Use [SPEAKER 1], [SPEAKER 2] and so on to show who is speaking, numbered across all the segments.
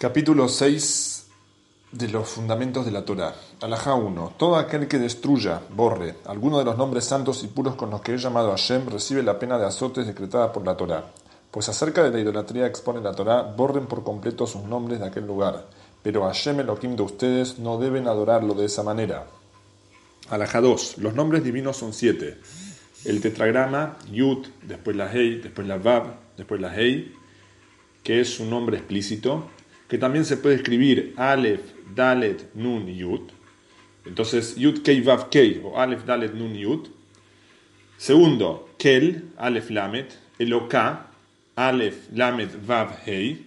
[SPEAKER 1] Capítulo 6 de los fundamentos de la Torah. Alajá 1. Todo aquel que destruya, borre, alguno de los nombres santos y puros con los que he llamado a Hashem recibe la pena de azotes decretada por la Torah. Pues acerca de la idolatría expone la Torah, borren por completo sus nombres de aquel lugar. Pero Hashem Elohim de ustedes no deben adorarlo de esa manera. Alajá 2. Los nombres divinos son siete. El tetragrama, Yud, después la Hei, después la Vav, después la Hei, que es un nombre explícito que también se puede escribir Aleph, Dalet, Nun, Yud. Entonces, Yud, Kei, Vav, Kei, o Aleph, Dalet, Nun, Yud. Segundo, Kel, Aleph, Lamet, Eloka, Aleph, Lamet, Vav, Hei.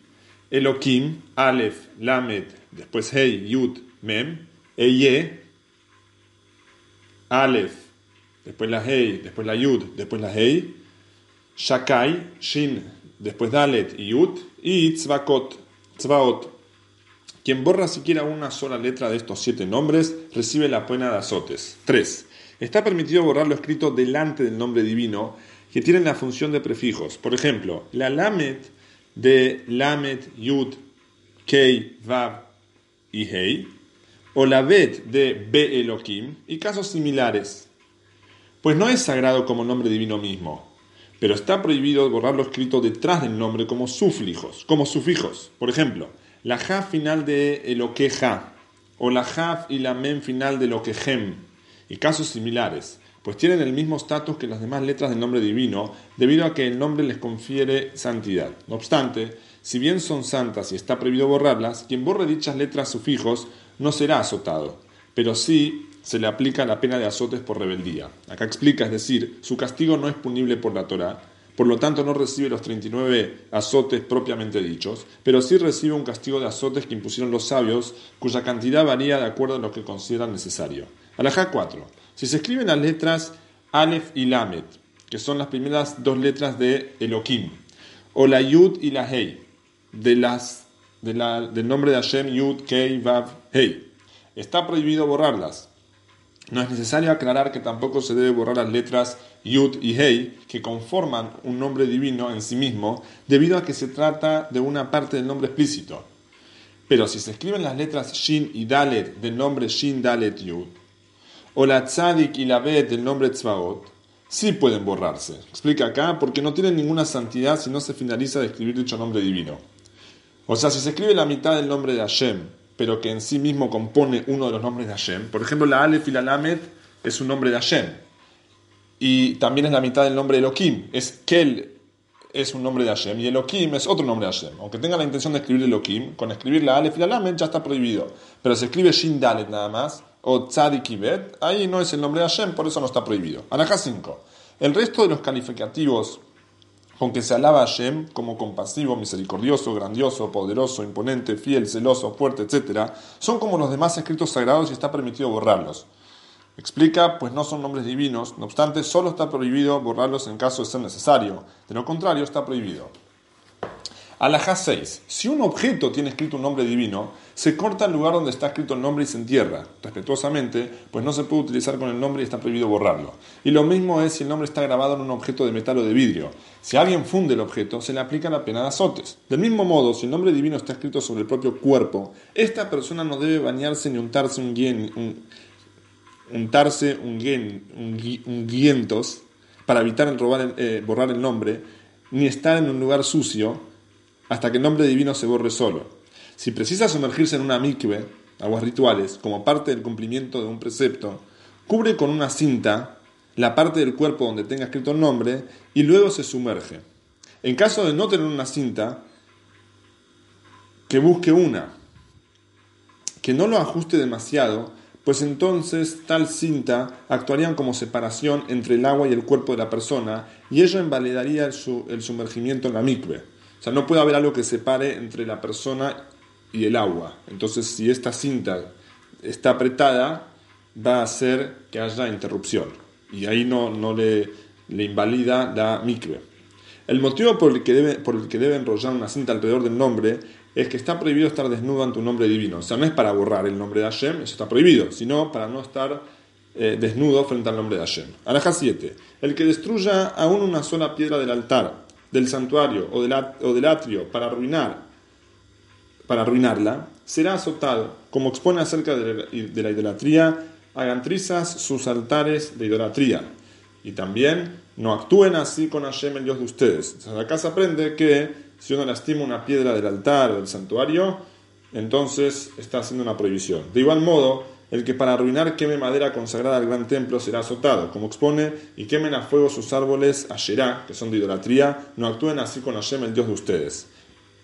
[SPEAKER 1] Elokim, Aleph, Lamet, después Hei, Yud, Mem. Eye, Aleph, después la Hei, después la Yud, después la Hei. Shakai, Shin, después Dalet y Yud. Y Tzvakot, Tzvaot. Quien borra siquiera una sola letra de estos siete nombres recibe la pena de azotes. 3. Está permitido borrar lo escrito delante del nombre divino que tienen la función de prefijos. Por ejemplo, la Lamet de Lamet, Yud, Kei, Vav y Hei, o la Bet de Be Elohim, y casos similares. Pues no es sagrado como nombre divino mismo, pero está prohibido borrar lo escrito detrás del nombre como sufijos, como sufijos. Por ejemplo, la ja final de eloqueja o la ja y la men final de loquejem y casos similares, pues tienen el mismo estatus que las demás letras del nombre divino debido a que el nombre les confiere santidad. No obstante, si bien son santas y está prohibido borrarlas, quien borre dichas letras sufijos no será azotado, pero sí se le aplica la pena de azotes por rebeldía. Acá explica, es decir, su castigo no es punible por la Torah, por lo tanto no recibe los 39 azotes propiamente dichos, pero sí recibe un castigo de azotes que impusieron los sabios, cuya cantidad varía de acuerdo a lo que consideran necesario. Alajá 4. Si se escriben las letras Aleph y Lamet, que son las primeras dos letras de Elohim, o la Yud y la Hei, del nombre de Hashem Yud, Kei, Vav, Hei, está prohibido borrarlas, no es necesario aclarar que tampoco se debe borrar las letras Yud y Hei, que conforman un nombre divino en sí mismo, debido a que se trata de una parte del nombre explícito. Pero si se escriben las letras Shin y Dalet del nombre Shin Dalet Yud, o la Tzadik y la Bet del nombre Tzvaot, sí pueden borrarse. Explica acá, porque no tienen ninguna santidad si no se finaliza de escribir dicho nombre divino. O sea, si se escribe la mitad del nombre de Hashem, pero que en sí mismo compone uno de los nombres de Hashem. Por ejemplo, la Aleph y la es un nombre de Hashem. Y también es la mitad del nombre de Elohim. Es es un nombre de Hashem y Elohim es otro nombre de Hashem. Aunque tenga la intención de escribir Elohim, con escribir la Aleph y la ya está prohibido. Pero se escribe Shin Dalet nada más, o Tzadik Bet, ahí no es el nombre de Hashem, por eso no está prohibido. Alajá 5. El resto de los calificativos con que se alaba a Hashem como compasivo, misericordioso, grandioso, poderoso, imponente, fiel, celoso, fuerte, etc., son como los demás escritos sagrados y está permitido borrarlos. Explica, pues no son nombres divinos, no obstante, solo está prohibido borrarlos en caso de ser necesario, de lo contrario está prohibido. Alajá 6. Si un objeto tiene escrito un nombre divino, se corta el lugar donde está escrito el nombre y se entierra, respetuosamente, pues no se puede utilizar con el nombre y está prohibido borrarlo. Y lo mismo es si el nombre está grabado en un objeto de metal o de vidrio. Si alguien funde el objeto, se le aplica la pena de azotes. Del mismo modo, si el nombre divino está escrito sobre el propio cuerpo, esta persona no debe bañarse ni untarse un, guien, untarse un, guientos para evitar robar eh, borrar el nombre, ni estar en un lugar sucio hasta que el nombre divino se borre solo. Si precisa sumergirse en una mikve, aguas rituales, como parte del cumplimiento de un precepto, cubre con una cinta la parte del cuerpo donde tenga escrito el nombre y luego se sumerge. En caso de no tener una cinta, que busque una, que no lo ajuste demasiado, pues entonces tal cinta actuaría como separación entre el agua y el cuerpo de la persona y ello invalidaría el, sumergimiento en la mikve. O sea, no puede haber algo que separe entre la persona y el agua. Entonces, si esta cinta está apretada, va a hacer que haya interrupción. Y ahí no, no le, invalida la micro. El motivo por el, que debe, por el que debe enrollar una cinta alrededor del nombre es que está prohibido estar desnudo ante un nombre divino. O sea, no es para borrar el nombre de Hashem, eso está prohibido, sino para no estar eh, desnudo frente al nombre de Hashem. Alaja 7. El que destruya aún una sola piedra del altar del santuario o del, atrio para arruinar para arruinarla, será azotado, como expone acerca de la idolatría, hagan trizas sus altares de idolatría. Y también no actúen así con Hashem, el Dios de ustedes. Entonces, acá se aprende que si uno lastima una piedra del altar o del santuario, entonces está haciendo una prohibición. De igual modo, el que para arruinar queme madera consagrada al gran templo será azotado, como expone, y quemen a fuego sus árboles, Asherá, que son de idolatría, no actúen así con Hashem, el Dios de ustedes.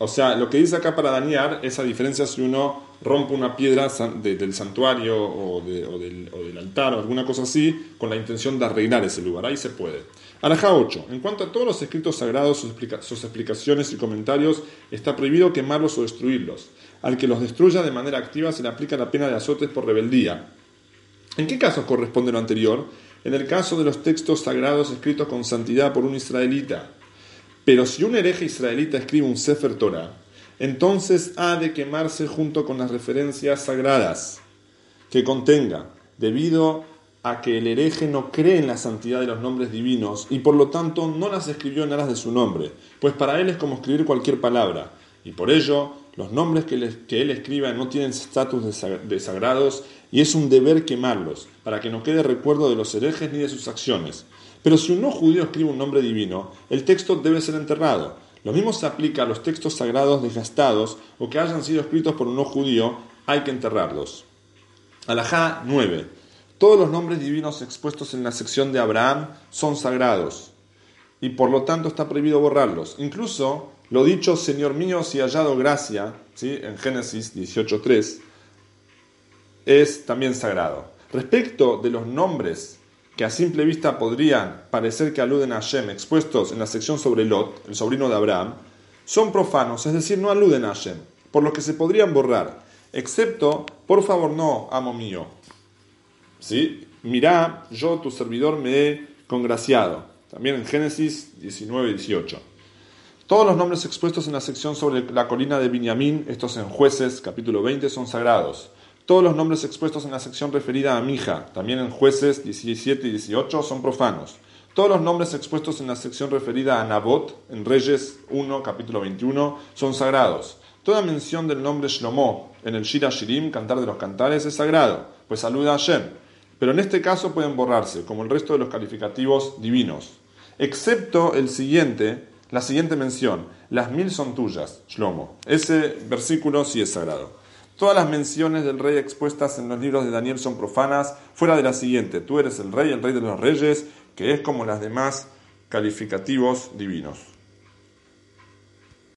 [SPEAKER 1] O sea, lo que dice acá para dañar es a diferencia si uno rompe una piedra del santuario o, del, altar o alguna cosa así con la intención de arreglar ese lugar. Ahí se puede. Araja 8. En cuanto a todos los escritos sagrados, sus, sus explicaciones y comentarios, está prohibido quemarlos o destruirlos. Al que los destruya de manera activa se le aplica la pena de azotes por rebeldía. ¿En qué casos corresponde lo anterior? En el caso de los textos sagrados escritos con santidad por un israelita pero si un hereje israelita escribe un Sefer Torah, entonces ha de quemarse junto con las referencias sagradas que contenga, debido a que el hereje no cree en la santidad de los nombres divinos y por lo tanto no las escribió en aras de su nombre, pues para él es como escribir cualquier palabra, y por ello los nombres que, él escriba no tienen estatus de sagrados y es un deber quemarlos, para que no quede recuerdo de los herejes ni de sus acciones. Pero si un no judío escribe un nombre divino, el texto debe ser enterrado. Lo mismo se aplica a los textos sagrados desgastados o que hayan sido escritos por un no judío, hay que enterrarlos. Alajá 9. Todos los nombres divinos expuestos en la sección de Abraham son sagrados y por lo tanto está prohibido borrarlos. Incluso lo dicho, Señor mío, si hallado gracia, ¿sí? en Génesis 18.3, es también sagrado. Respecto de los nombres que a simple vista podrían parecer que aluden a Hashem, expuestos en la sección sobre Lot, el sobrino de Abraham, son profanos, es decir, no aluden a Hashem, por lo que se podrían borrar, excepto, por favor no, amo mío. ¿Sí? Mirá, yo, tu servidor, me he congraciado. También en Génesis 19 y 18. Todos los nombres expuestos en la sección sobre la colina de Binyamin, estos en Jueces, capítulo 20, son sagrados. Todos los nombres expuestos en la sección referida a Mija, también en jueces 17 y 18, son profanos. Todos los nombres expuestos en la sección referida a Nabot, en Reyes 1, capítulo 21, son sagrados. Toda mención del nombre Shlomo en el Shira Shirim, Cantar de los Cantares, es sagrado, pues saluda a Hashem. Pero en este caso pueden borrarse, como el resto de los calificativos divinos. Excepto el siguiente, la siguiente mención, las mil son tuyas, Shlomo. Ese versículo sí es sagrado. Todas las menciones del rey expuestas en los libros de Daniel son profanas, fuera de la siguiente, tú eres el rey, el rey de los reyes, que es como las demás calificativos divinos.